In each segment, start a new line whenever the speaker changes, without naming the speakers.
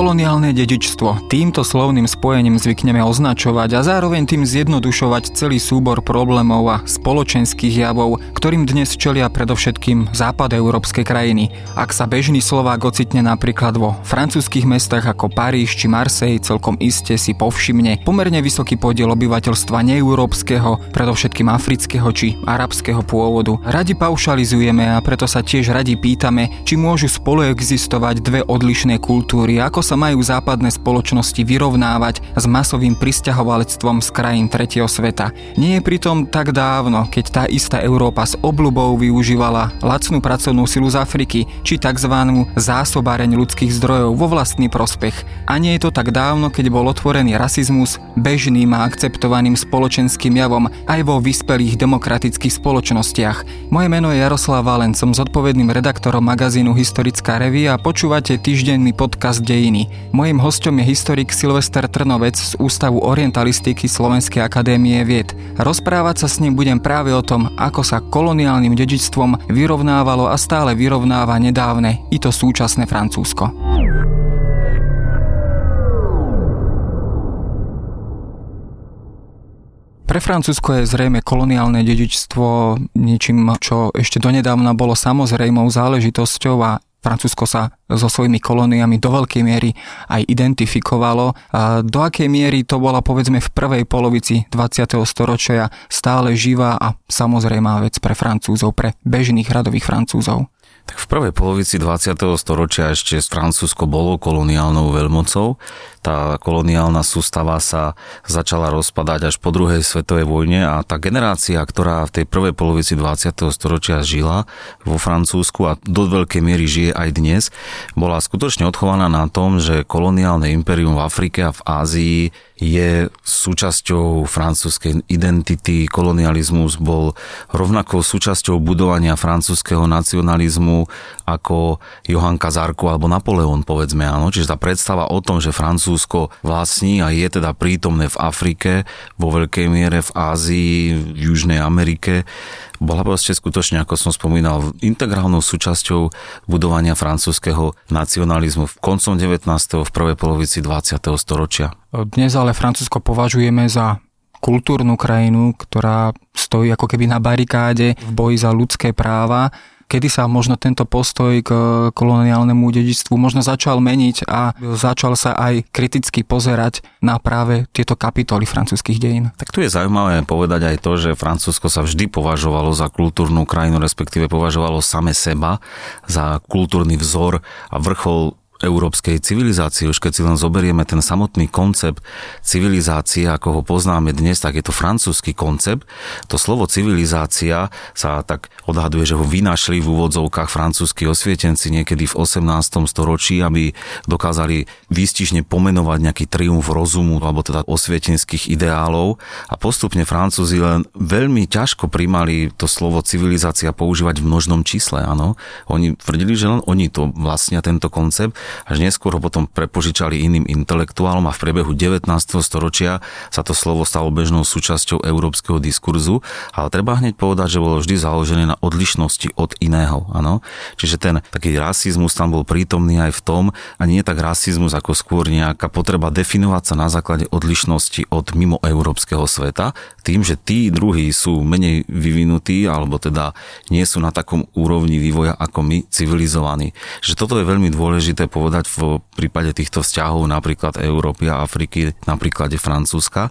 Koloniálne dedičstvo. Týmto slovným spojením zvykneme označovať a zároveň tým zjednodušovať celý súbor problémov a spoločenských javov, ktorým dnes čelia predovšetkým európske krajiny. Ak sa bežný Slovák ocitne napríklad vo francúzskych mestách ako Paríž či Marseille, celkom iste si povšimne pomerne vysoký podiel obyvateľstva neeurópskeho, predovšetkým afrického či arabského pôvodu. Radi paušalizujeme a preto sa tiež radi pýtame, či môžu spolu existovať dve odlišné kultúry, ako ako sa majú západné spoločnosti vyrovnávať s masovým pristahovalectvom z krajín tretieho sveta. Nie je pritom tak dávno, keď tá istá Európa s obľubou využívala lacnú pracovnú silu z Afriky či tzv. zásobáreň ľudských zdrojov vo vlastný prospech. A nie je to tak dávno, keď bol otvorený rasizmus bežným a akceptovaným spoločenským javom aj vo vyspelých demokratických spoločnostiach. Moje meno je Jaroslav Valen, som zodpovedným redaktorom magazínu Historická revia a počúvate týždenný podcast Dejín krajiny. Mojím hostom je historik Silvester Trnovec z Ústavu orientalistiky Slovenskej akadémie vied. Rozprávať sa s ním budem práve o tom, ako sa koloniálnym dedičstvom vyrovnávalo a stále vyrovnáva nedávne, i to súčasné Francúzsko. Pre Francúzsko je zrejme koloniálne dedičstvo niečím, čo ešte donedávna bolo samozrejmou záležitosťou a Francúzsko sa so svojimi kolóniami do veľkej miery aj identifikovalo. A do akej miery to bola povedzme v prvej polovici 20. storočia stále živá a samozrejmá vec pre Francúzov, pre bežných radových Francúzov.
Tak v prvej polovici 20. storočia ešte Francúzsko bolo koloniálnou veľmocou. Tá koloniálna sústava sa začala rozpadať až po druhej svetovej vojne a tá generácia, ktorá v tej prvej polovici 20. storočia žila vo Francúzsku a do veľkej miery žije aj dnes, bola skutočne odchovaná na tom, že koloniálne imperium v Afrike a v Ázii je súčasťou francúzskej identity. Kolonializmus bol rovnakou súčasťou budovania francúzského nacionalizmu ako Johan Kazárko alebo Napoleon, povedzme, áno. Čiže tá predstava o tom, že Francúzsko vlastní a je teda prítomné v Afrike, vo veľkej miere v Ázii, v Južnej Amerike, bola proste skutočne, ako som spomínal, integrálnou súčasťou budovania francúzského nacionalizmu v koncom 19. v prvej polovici 20. storočia.
Dnes ale Francúzsko považujeme za kultúrnu krajinu, ktorá stojí ako keby na barikáde v boji za ľudské práva kedy sa možno tento postoj k koloniálnemu dedičstvu možno začal meniť a začal sa aj kriticky pozerať na práve tieto kapitoly francúzskych dejín.
Tak tu je zaujímavé povedať aj to, že Francúzsko sa vždy považovalo za kultúrnu krajinu, respektíve považovalo same seba za kultúrny vzor a vrchol európskej civilizácie, už keď si len zoberieme ten samotný koncept civilizácie, ako ho poznáme dnes, tak je to francúzsky koncept. To slovo civilizácia sa tak odhaduje, že ho vynašli v úvodzovkách francúzski osvietenci niekedy v 18. storočí, aby dokázali výstižne pomenovať nejaký triumf rozumu alebo teda osvietenských ideálov a postupne Francúzi len veľmi ťažko primali to slovo civilizácia používať v množnom čísle, áno. Oni tvrdili, že len oni to vlastnia tento koncept až neskôr ho potom prepožičali iným intelektuálom a v priebehu 19. storočia sa to slovo stalo bežnou súčasťou európskeho diskurzu, ale treba hneď povedať, že bolo vždy založené na odlišnosti od iného. Ano? Čiže ten taký rasizmus tam bol prítomný aj v tom, a nie tak rasizmus ako skôr nejaká potreba definovať sa na základe odlišnosti od mimo európskeho sveta, tým, že tí druhí sú menej vyvinutí alebo teda nie sú na takom úrovni vývoja ako my civilizovaní. Že toto je veľmi dôležité povedať v prípade týchto vzťahov napríklad Európy a Afriky, napríklade Francúzska.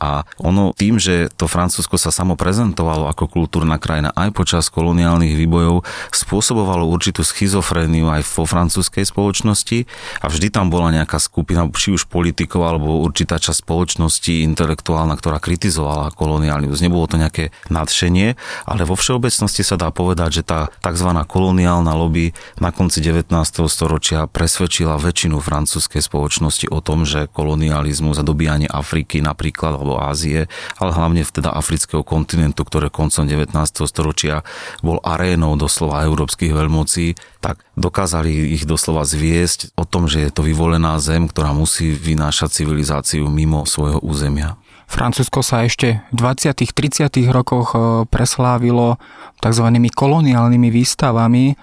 A ono tým, že to Francúzsko sa samo prezentovalo ako kultúrna krajina aj počas koloniálnych výbojov, spôsobovalo určitú schizofréniu aj vo francúzskej spoločnosti a vždy tam bola nejaká skupina, či už politikov alebo určitá časť spoločnosti intelektuálna, ktorá kritizovala kolonializmus. Nebolo to nejaké nadšenie, ale vo všeobecnosti sa dá povedať, že tá tzv. koloniálna lobby na konci 19. storočia pre presvedčila väčšinu francúzskej spoločnosti o tom, že kolonializmus a dobíjanie Afriky napríklad alebo Ázie, ale hlavne teda afrického kontinentu, ktoré koncom 19. storočia bol arénou doslova európskych veľmocí, tak dokázali ich doslova zviesť o tom, že je to vyvolená zem, ktorá musí vynášať civilizáciu mimo svojho územia.
Francúzsko sa ešte v 20. 30. rokoch e, preslávilo tzv. koloniálnymi výstavami. E,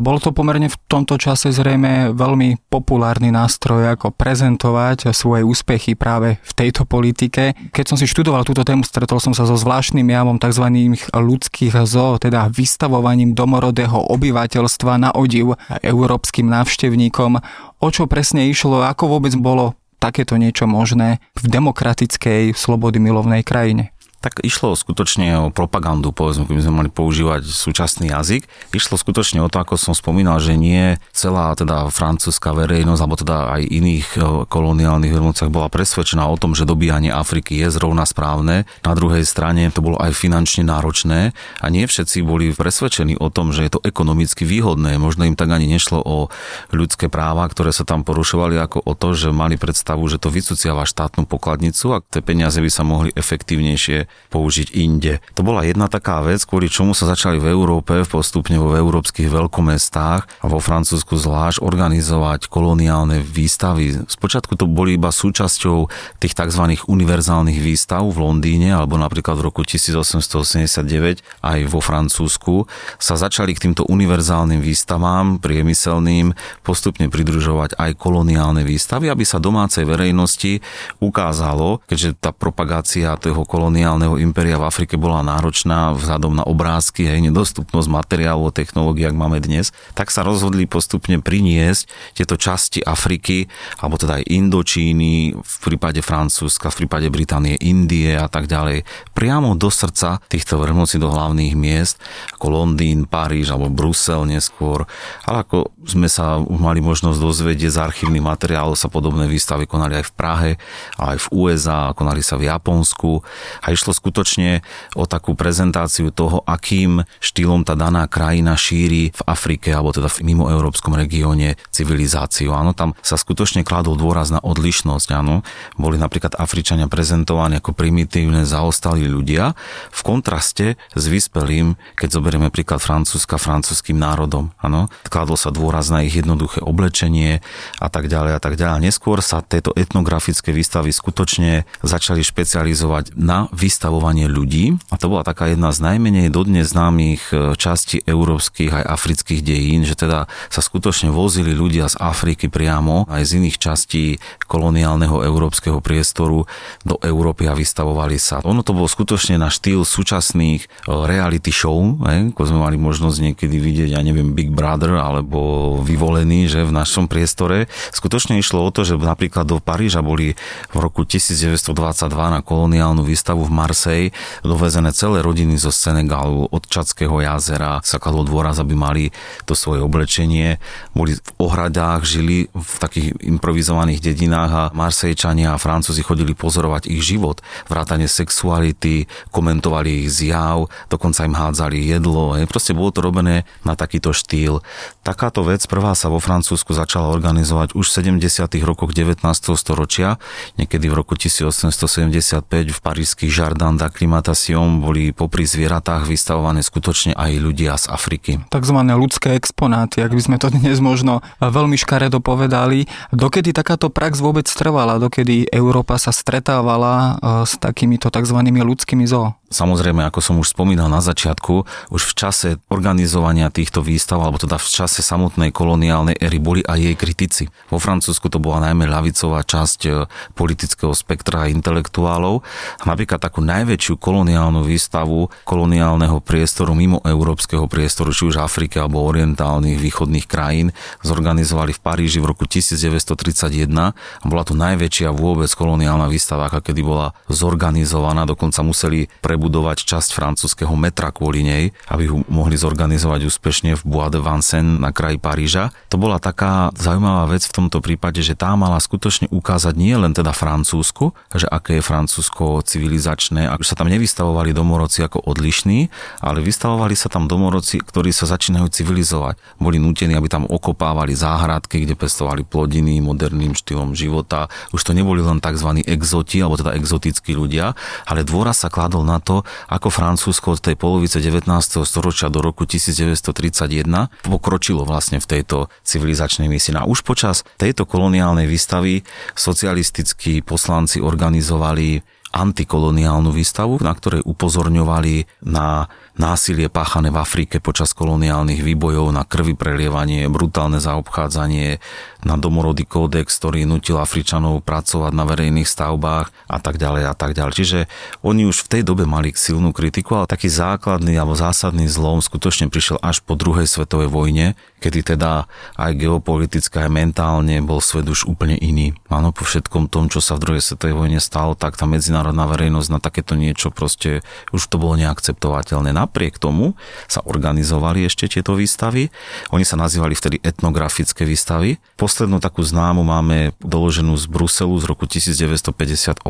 bol to pomerne v tomto čase zrejme veľmi populárny nástroj, ako prezentovať svoje úspechy práve v tejto politike. Keď som si študoval túto tému, stretol som sa so zvláštnym javom tzv. ľudských zo, teda vystavovaním domorodého obyvateľstva na odiv európskym návštevníkom. O čo presne išlo, ako vôbec bolo takéto niečo možné v demokratickej, slobody milovnej krajine.
Tak išlo skutočne o propagandu, povedzme, keby sme mali používať súčasný jazyk. Išlo skutočne o to, ako som spomínal, že nie celá teda francúzska verejnosť, alebo teda aj iných e, koloniálnych veľmocách bola presvedčená o tom, že dobíjanie Afriky je zrovna správne. Na druhej strane to bolo aj finančne náročné a nie všetci boli presvedčení o tom, že je to ekonomicky výhodné. Možno im tak ani nešlo o ľudské práva, ktoré sa tam porušovali, ako o to, že mali predstavu, že to vysuciava štátnu pokladnicu a tie peniaze by sa mohli efektívnejšie použiť inde. To bola jedna taká vec, kvôli čomu sa začali v Európe, postupne vo európskych veľkomestách a vo Francúzsku zvlášť organizovať koloniálne výstavy. Spočiatku to boli iba súčasťou tých tzv. univerzálnych výstav v Londýne alebo napríklad v roku 1889 aj vo Francúzsku sa začali k týmto univerzálnym výstavám priemyselným postupne pridružovať aj koloniálne výstavy, aby sa domácej verejnosti ukázalo, keďže tá propagácia toho koloniálneho koloniálneho impéria v Afrike bola náročná vzhľadom na obrázky, aj nedostupnosť materiálov, technológií, ak máme dnes, tak sa rozhodli postupne priniesť tieto časti Afriky, alebo teda aj Indočíny, v prípade Francúzska, v prípade Británie, Indie a tak ďalej, priamo do srdca týchto vrhnoci do hlavných miest, ako Londýn, Paríž alebo Brusel neskôr, ale ako sme sa mali možnosť dozvedieť z archívnych materiálov, sa podobné výstavy konali aj v Prahe, aj v USA, konali sa v Japonsku. A išlo išlo skutočne o takú prezentáciu toho, akým štýlom tá daná krajina šíri v Afrike alebo teda v mimoeurópskom regióne civilizáciu. Áno, tam sa skutočne kladol dôraz na odlišnosť. Áno, boli napríklad Afričania prezentovaní ako primitívne zaostalí ľudia v kontraste s vyspelým, keď zoberieme príklad Francúzska, francúzským národom. Áno, kladol sa dôraz na ich jednoduché oblečenie a tak ďalej a tak ďalej. Neskôr sa tieto etnografické výstavy skutočne začali špecializovať na výstavy vystavovanie ľudí a to bola taká jedna z najmenej dodnes známych e, častí európskych aj afrických dejín, že teda sa skutočne vozili ľudia z Afriky priamo aj z iných častí koloniálneho európskeho priestoru do Európy a vystavovali sa. Ono to bolo skutočne na štýl súčasných e, reality show, ako sme mali možnosť niekedy vidieť, ja neviem, Big Brother alebo vyvolený, že v našom priestore. Skutočne išlo o to, že napríklad do Paríža boli v roku 1922 na koloniálnu výstavu v Mar Marseille dovezené celé rodiny zo Senegalu, od Čadského jazera, sa kladlo aby mali to svoje oblečenie, boli v ohradách, žili v takých improvizovaných dedinách a Marsejčania a Francúzi chodili pozorovať ich život, vrátanie sexuality, komentovali ich zjav, dokonca im hádzali jedlo, proste bolo to robené na takýto štýl. Takáto vec prvá sa vo Francúzsku začala organizovať už v 70. rokoch 19. storočia, niekedy v roku 1875 v parížských žardách Jardin d'Acclimatation boli popri zvieratách vystavované skutočne aj ľudia z Afriky.
Takzvané ľudské exponáty, ak by sme to dnes možno veľmi škaredo povedali. Dokedy takáto prax vôbec trvala? Dokedy Európa sa stretávala e, s takýmito tzv. ľudskými zoo?
Samozrejme, ako som už spomínal na začiatku, už v čase organizovania týchto výstav, alebo teda v čase samotnej koloniálnej éry boli aj jej kritici. Vo Francúzsku to bola najmä ľavicová časť e, politického spektra a intelektuálov. A napríklad takú najväčšiu koloniálnu výstavu koloniálneho priestoru mimo európskeho priestoru, či už Afriky alebo orientálnych východných krajín, zorganizovali v Paríži v roku 1931 a bola to najväčšia vôbec koloniálna výstava, aká kedy bola zorganizovaná, dokonca museli pre prebudovať časť francúzského metra kvôli nej, aby ho mohli zorganizovať úspešne v Bois de Vincennes na kraji Paríža. To bola taká zaujímavá vec v tomto prípade, že tá mala skutočne ukázať nie len teda Francúzsku, že aké je Francúzsko civilizačné, ak sa tam nevystavovali domorodci ako odlišní, ale vystavovali sa tam domorodci, ktorí sa začínajú civilizovať. Boli nútení, aby tam okopávali záhradky, kde pestovali plodiny moderným štýlom života. Už to neboli len tzv. exoti, alebo teda exotickí ľudia, ale dôraz sa kladol na to, to, ako Francúzsko od tej polovice 19. storočia do roku 1931 pokročilo vlastne v tejto civilizačnej misii. No a už počas tejto koloniálnej výstavy socialistickí poslanci organizovali antikoloniálnu výstavu, na ktorej upozorňovali na násilie páchané v Afrike počas koloniálnych výbojov, na krvi prelievanie, brutálne zaobchádzanie, na domorodý kódex, ktorý nutil Afričanov pracovať na verejných stavbách a tak ďalej a tak ďalej. Čiže oni už v tej dobe mali silnú kritiku, ale taký základný alebo zásadný zlom skutočne prišiel až po druhej svetovej vojne, kedy teda aj geopoliticky, aj mentálne bol svet už úplne iný. Áno, po všetkom tom, čo sa v druhej svetovej vojne stalo, tak tá medzinárodná verejnosť na takéto niečo proste už to bolo neakceptovateľné. Napriek tomu sa organizovali ešte tieto výstavy. Oni sa nazývali vtedy etnografické výstavy. Poslednú takú známu máme doloženú z Bruselu z roku 1958.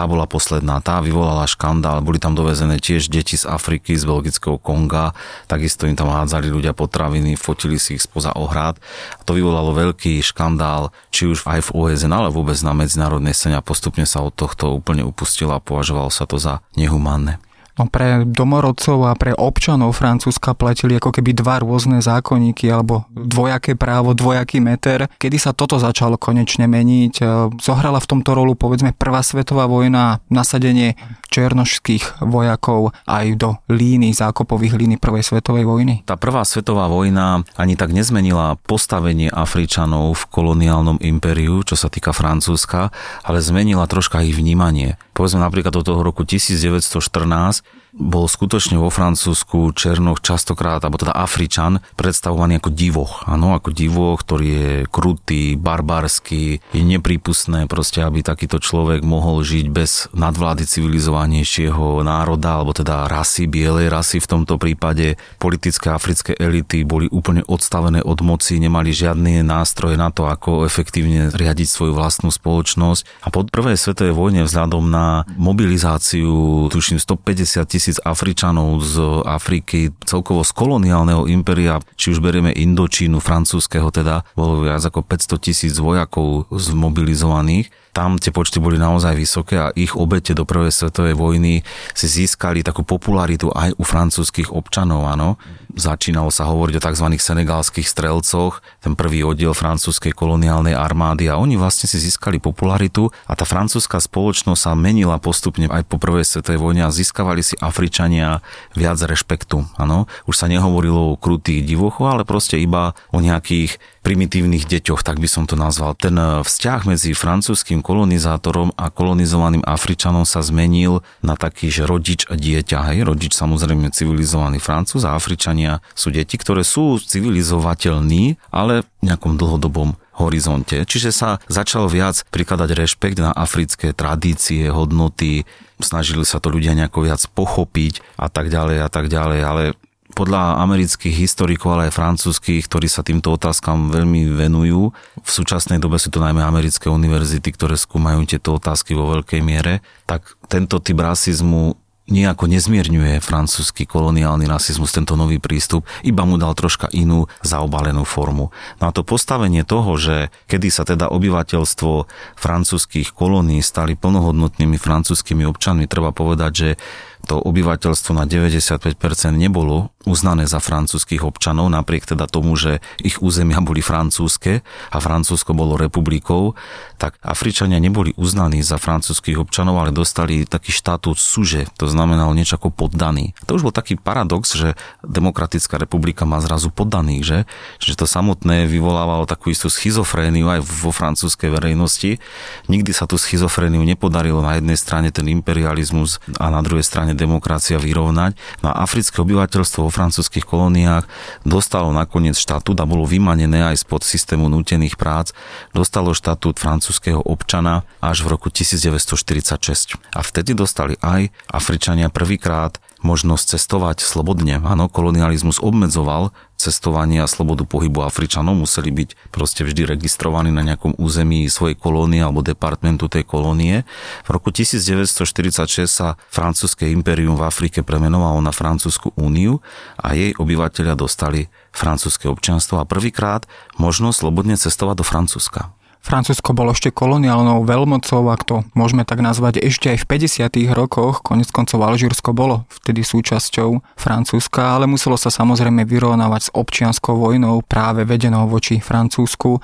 Tá bola posledná, tá vyvolala škandál, boli tam dovezené tiež deti z Afriky, z belgického Konga, takisto im tam hádzali ľudia potraviny, fotili si ich spoza ohrad. A to vyvolalo veľký škandál, či už aj v OSN, ale vôbec na medzinárodnej scéne a postupne sa od tohto úplne upustila a považovalo sa to za nehumánne.
No pre domorodcov a pre občanov Francúzska platili ako keby dva rôzne zákonníky alebo dvojaké právo, dvojaký meter. Kedy sa toto začalo konečne meniť? E, zohrala v tomto rolu povedzme prvá svetová vojna, nasadenie černošských vojakov aj do líny, zákopových líny prvej svetovej vojny?
Tá prvá svetová vojna ani tak nezmenila postavenie Afričanov v koloniálnom impériu, čo sa týka Francúzska, ale zmenila troška ich vnímanie. Povedzme napríklad do toho roku 1914 bol skutočne vo Francúzsku Černoch častokrát, alebo teda Afričan, predstavovaný ako divoch. Áno, ako divoch, ktorý je krutý, barbarský, je neprípustné proste, aby takýto človek mohol žiť bez nadvlády civilizovanejšieho národa, alebo teda rasy, bielej rasy v tomto prípade. Politické africké elity boli úplne odstavené od moci, nemali žiadne nástroje na to, ako efektívne riadiť svoju vlastnú spoločnosť. A po prvej svetovej vojne vzhľadom na mobilizáciu, tuším, 150 tisíc Afričanov z Afriky, celkovo z koloniálneho impéria, či už berieme Indočínu, francúzského teda, bolo viac ako 500 tisíc vojakov zmobilizovaných tam tie počty boli naozaj vysoké a ich obete do prvej svetovej vojny si získali takú popularitu aj u francúzskych občanov, áno. Začínalo sa hovoriť o tzv. senegalských strelcoch, ten prvý oddiel francúzskej koloniálnej armády a oni vlastne si získali popularitu a tá francúzska spoločnosť sa menila postupne aj po prvej svetovej vojne a získavali si Afričania viac rešpektu, áno. Už sa nehovorilo o krutých divochoch, ale proste iba o nejakých primitívnych deťoch, tak by som to nazval. Ten e, vzťah medzi francúzským kolonizátorom a kolonizovaným Afričanom sa zmenil na taký, že rodič a dieťa. Hej, rodič samozrejme civilizovaný Francúz a Afričania sú deti, ktoré sú civilizovateľní, ale v nejakom dlhodobom horizonte. Čiže sa začal viac prikladať rešpekt na africké tradície, hodnoty, snažili sa to ľudia nejako viac pochopiť a tak ďalej a tak ďalej, ale podľa amerických historikov, ale aj francúzských, ktorí sa týmto otázkam veľmi venujú, v súčasnej dobe sú to najmä americké univerzity, ktoré skúmajú tieto otázky vo veľkej miere, tak tento typ rasizmu nejako nezmierňuje francúzsky koloniálny rasizmus, tento nový prístup, iba mu dal troška inú zaobalenú formu. No to postavenie toho, že kedy sa teda obyvateľstvo francúzských kolónií stali plnohodnotnými francúzskými občanmi, treba povedať, že to obyvateľstvo na 95% nebolo uznané za francúzskych občanov, napriek teda tomu, že ich územia boli francúzske a Francúzsko bolo republikou, tak Afričania neboli uznaní za francúzskych občanov, ale dostali taký štatút suže, to znamenalo niečo ako poddaný. To už bol taký paradox, že Demokratická republika má zrazu poddaných, že? že to samotné vyvolávalo takú istú schizofréniu aj vo francúzskej verejnosti. Nikdy sa tú schizofréniu nepodarilo na jednej strane ten imperializmus a na druhej strane demokracia vyrovnať. No a africké obyvateľstvo vo francúzských kolóniách dostalo nakoniec štatút a bolo vymanené aj spod systému nútených prác, dostalo štatút francúzského občana až v roku 1946. A vtedy dostali aj Afričania prvýkrát možnosť cestovať slobodne. Áno, kolonializmus obmedzoval cestovanie a slobodu pohybu Afričanov, museli byť proste vždy registrovaní na nejakom území svojej kolónie alebo departmentu tej kolónie. V roku 1946 sa francúzske impérium v Afrike premenovalo na Francúzsku úniu a jej obyvateľia dostali francúzske občianstvo a prvýkrát možnosť slobodne cestovať do Francúzska.
Francúzsko bolo ešte koloniálnou veľmocou, ak to môžeme tak nazvať, ešte aj v 50. rokoch, konec koncov Alžírsko bolo vtedy súčasťou Francúzska, ale muselo sa samozrejme vyrovnávať s občianskou vojnou práve vedenou voči Francúzsku.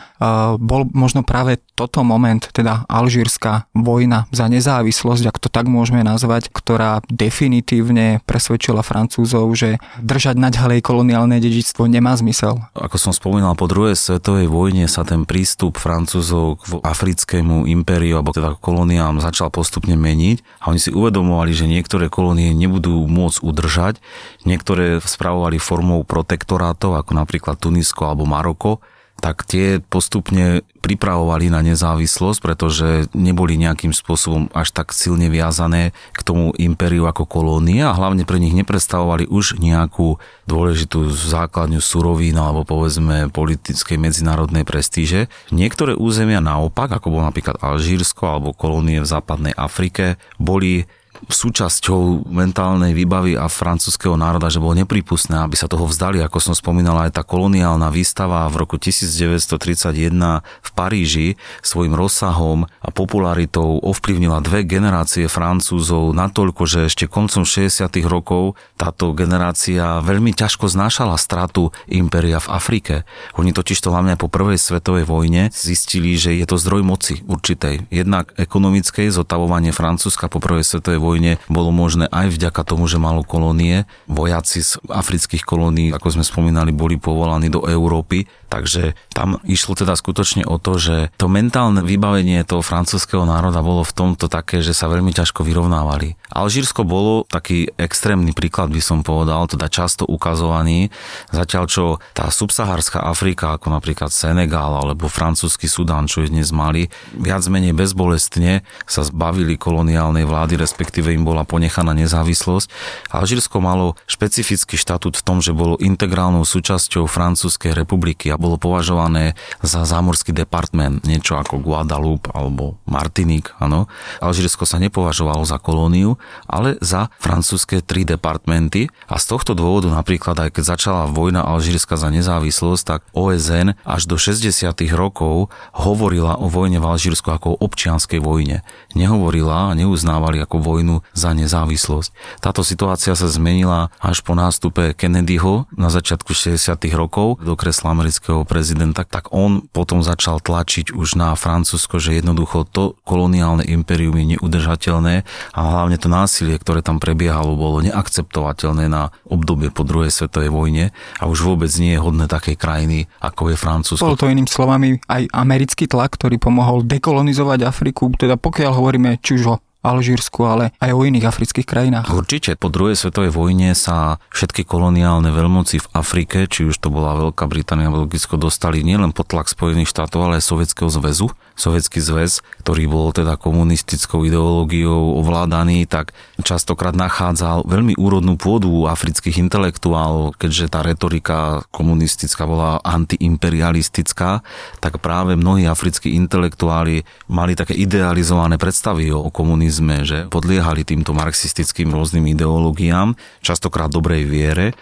Bol možno práve toto moment, teda Alžírska vojna za nezávislosť, ak to tak môžeme nazvať, ktorá definitívne presvedčila Francúzov, že držať naďalej koloniálne dedičstvo nemá zmysel.
Ako som spomínal, po druhej svetovej vojne sa ten prístup Francúzov Francúzov k africkému impériu alebo teda kolóniám začal postupne meniť a oni si uvedomovali, že niektoré kolónie nebudú môcť udržať, niektoré spravovali formou protektorátov ako napríklad Tunisko alebo Maroko tak tie postupne pripravovali na nezávislosť, pretože neboli nejakým spôsobom až tak silne viazané k tomu impériu ako kolónie a hlavne pre nich neprestavovali už nejakú dôležitú základňu surovín alebo povedzme politickej medzinárodnej prestíže. Niektoré územia naopak, ako bol napríklad Alžírsko alebo kolónie v západnej Afrike, boli súčasťou mentálnej výbavy a francúzského národa, že bolo nepripustné, aby sa toho vzdali, ako som spomínala, aj tá koloniálna výstava v roku 1931 v Paríži svojim rozsahom a popularitou ovplyvnila dve generácie Francúzov natoľko, že ešte koncom 60. rokov táto generácia veľmi ťažko znášala stratu impéria v Afrike. Oni totiž to hlavne po prvej svetovej vojne zistili, že je to zdroj moci určitej. Jednak ekonomickej, zotavovanie Francúzska po prvej svetovej vojne bolo možné aj vďaka tomu, že malo kolónie. Vojaci z afrických kolónií, ako sme spomínali, boli povolaní do Európy, takže tam išlo teda skutočne o to, že to mentálne vybavenie toho francúzského národa bolo v tomto také, že sa veľmi ťažko vyrovnávali. Alžírsko bolo taký extrémny príklad, by som povedal, teda často ukazovaný, zatiaľ čo tá subsahárska Afrika, ako napríklad Senegal alebo francúzsky Sudán, čo je dnes mali, viac menej bezbolestne sa zbavili koloniálnej vlády, respektíve im bola ponechaná nezávislosť. Alžírsko malo špecifický štatút v tom, že bolo integrálnou súčasťou Francúzskej republiky a bolo považované za zámorský department, niečo ako Guadeloupe alebo Martinique, áno. Alžírsko sa nepovažovalo za kolóniu, ale za francúzske tri departmenty a z tohto dôvodu napríklad aj keď začala vojna Alžírska za nezávislosť, tak OSN až do 60. rokov hovorila o vojne v Alžírsku ako o občianskej vojne. Nehovorila a neuznávali ako vojnu za nezávislosť. Táto situácia sa zmenila až po nástupe Kennedyho na začiatku 60. rokov do kresla amerického prezidenta, tak on potom začal tlačiť už na Francúzsko, že jednoducho to koloniálne impérium je neudržateľné a hlavne to násilie, ktoré tam prebiehalo, bolo neakceptovateľné na obdobie po druhej svetovej vojne a už vôbec nie je hodné takej krajiny, ako je Francúzsko.
Bol to iným slovami aj americký tlak, ktorý pomohol dekolonizovať Afriku, teda pokiaľ hovoríme či už o Alžírsku, ale aj o iných afrických krajinách.
Určite. Po druhej svetovej vojne sa všetky koloniálne veľmoci v Afrike, či už to bola Veľká Británia Belgicko, dostali nielen pod tlak Spojených štátov, ale aj Sovietskeho zväzu. Sovietský zväz, ktorý bol teda komunistickou ideológiou ovládaný, tak častokrát nachádzal veľmi úrodnú pôdu afrických intelektuálov, keďže tá retorika komunistická bola antiimperialistická, tak práve mnohí africkí intelektuáli mali také idealizované predstavy o komunizmu komunizme, že podliehali týmto marxistickým rôznym ideológiám, častokrát dobrej viere.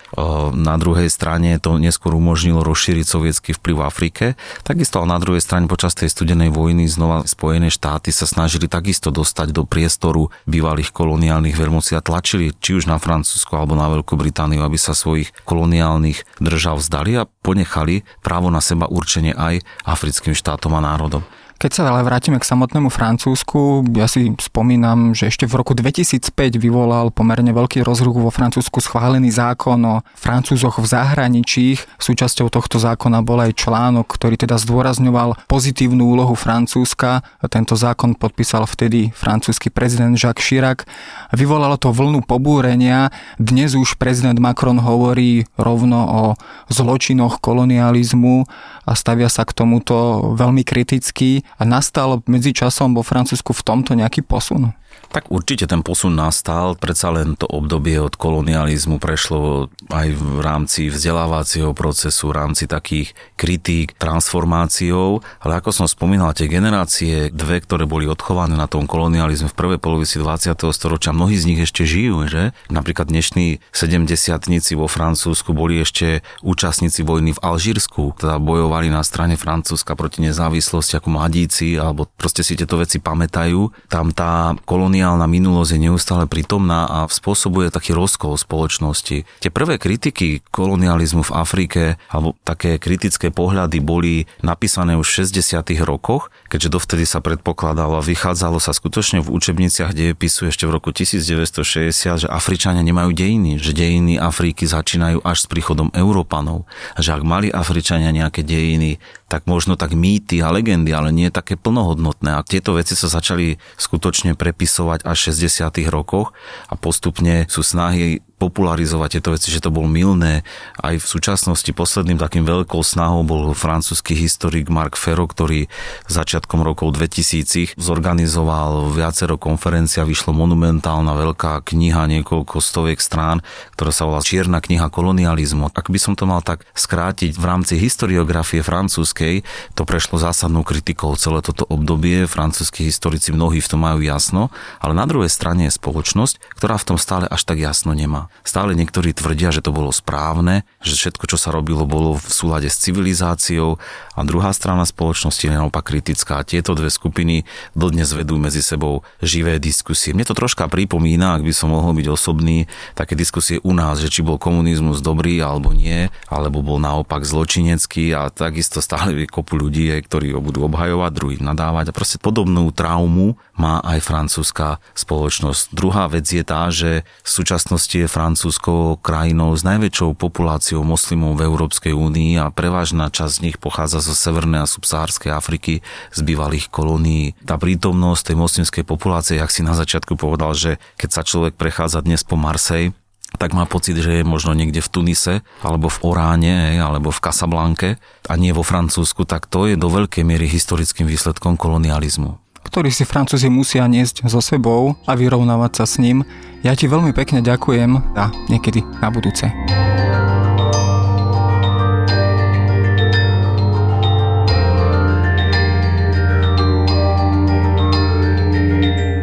Na druhej strane to neskôr umožnilo rozšíriť sovietský vplyv v Afrike. Takisto ale na druhej strane počas tej studenej vojny znova Spojené štáty sa snažili takisto dostať do priestoru bývalých koloniálnych veľmocí a tlačili či už na Francúzsko alebo na Veľkú Britániu, aby sa svojich koloniálnych držav vzdali a ponechali právo na seba určenie aj africkým štátom a národom.
Keď sa ale vrátime k samotnému Francúzsku, ja si spomínam, že ešte v roku 2005 vyvolal pomerne veľký rozruch vo Francúzsku schválený zákon o Francúzoch v zahraničí. Súčasťou tohto zákona bol aj článok, ktorý teda zdôrazňoval pozitívnu úlohu Francúzska. Tento zákon podpísal vtedy francúzsky prezident Jacques Chirac. Vyvolalo to vlnu pobúrenia. Dnes už prezident Macron hovorí rovno o zločinoch kolonializmu a stavia sa k tomuto veľmi kriticky a nastal medzi časom vo Francúzsku v tomto nejaký posun?
Tak určite ten posun nastal, predsa len to obdobie od kolonializmu prešlo aj v rámci vzdelávacieho procesu, v rámci takých kritík, transformáciou, ale ako som spomínal, tie generácie dve, ktoré boli odchované na tom kolonializmu v prvej polovici 20. storočia, mnohí z nich ešte žijú, že? Napríklad dnešní 70 vo Francúzsku boli ešte účastníci vojny v Alžírsku, teda bojovali na strane Francúzska proti nezávislosti ako mladíci, alebo proste si tieto veci pamätajú. Tam tá kolónia koloniálna minulosť je neustále prítomná a spôsobuje taký rozkol spoločnosti. Tie prvé kritiky kolonializmu v Afrike alebo také kritické pohľady boli napísané už v 60. rokoch, keďže dovtedy sa predpokladalo a vychádzalo sa skutočne v učebniciach dejepisu ešte v roku 1960, že Afričania nemajú dejiny, že dejiny Afriky začínajú až s príchodom Európanov a že ak mali Afričania nejaké dejiny, tak možno tak mýty a legendy, ale nie také plnohodnotné. A tieto veci sa začali skutočne prepisovať až v 60. rokoch a postupne sú snahy popularizovať tieto veci, že to bol milné. Aj v súčasnosti posledným takým veľkou snahou bol francúzsky historik Mark Ferro, ktorý začiatkom rokov 2000 zorganizoval viacero a vyšlo monumentálna veľká kniha, niekoľko stoviek strán, ktorá sa volá Čierna kniha kolonializmu. Ak by som to mal tak skrátiť, v rámci historiografie francúzskej to prešlo zásadnou kritikou celé toto obdobie. Francúzski historici mnohí v tom majú jasno, ale na druhej strane je spoločnosť, ktorá v tom stále až tak jasno nemá. Stále niektorí tvrdia, že to bolo správne, že všetko, čo sa robilo, bolo v súlade s civilizáciou a druhá strana spoločnosti je naopak kritická. Tieto dve skupiny dodnes vedú medzi sebou živé diskusie. Mne to troška pripomína, ak by som mohol byť osobný, také diskusie u nás, že či bol komunizmus dobrý alebo nie, alebo bol naopak zločinecký a takisto stále je kopu ľudí, ktorí ho budú obhajovať, druhých nadávať a proste podobnú traumu má aj francúzska spoločnosť. Druhá vec je tá, že v súčasnosti je Francúzsko krajinou s najväčšou populáciou moslimov v Európskej únii a prevažná časť z nich pochádza zo Severnej a subsahárskej Afriky, z bývalých kolónií. Tá prítomnosť tej moslimskej populácie, jak si na začiatku povedal, že keď sa človek prechádza dnes po Marsej, tak má pocit, že je možno niekde v Tunise, alebo v Oráne, alebo v Casablanke a nie vo Francúzsku, tak to je do veľkej miery historickým výsledkom kolonializmu
ktorý si Francúzi musia niesť so sebou a vyrovnávať sa s ním. Ja ti veľmi pekne ďakujem a niekedy na budúce.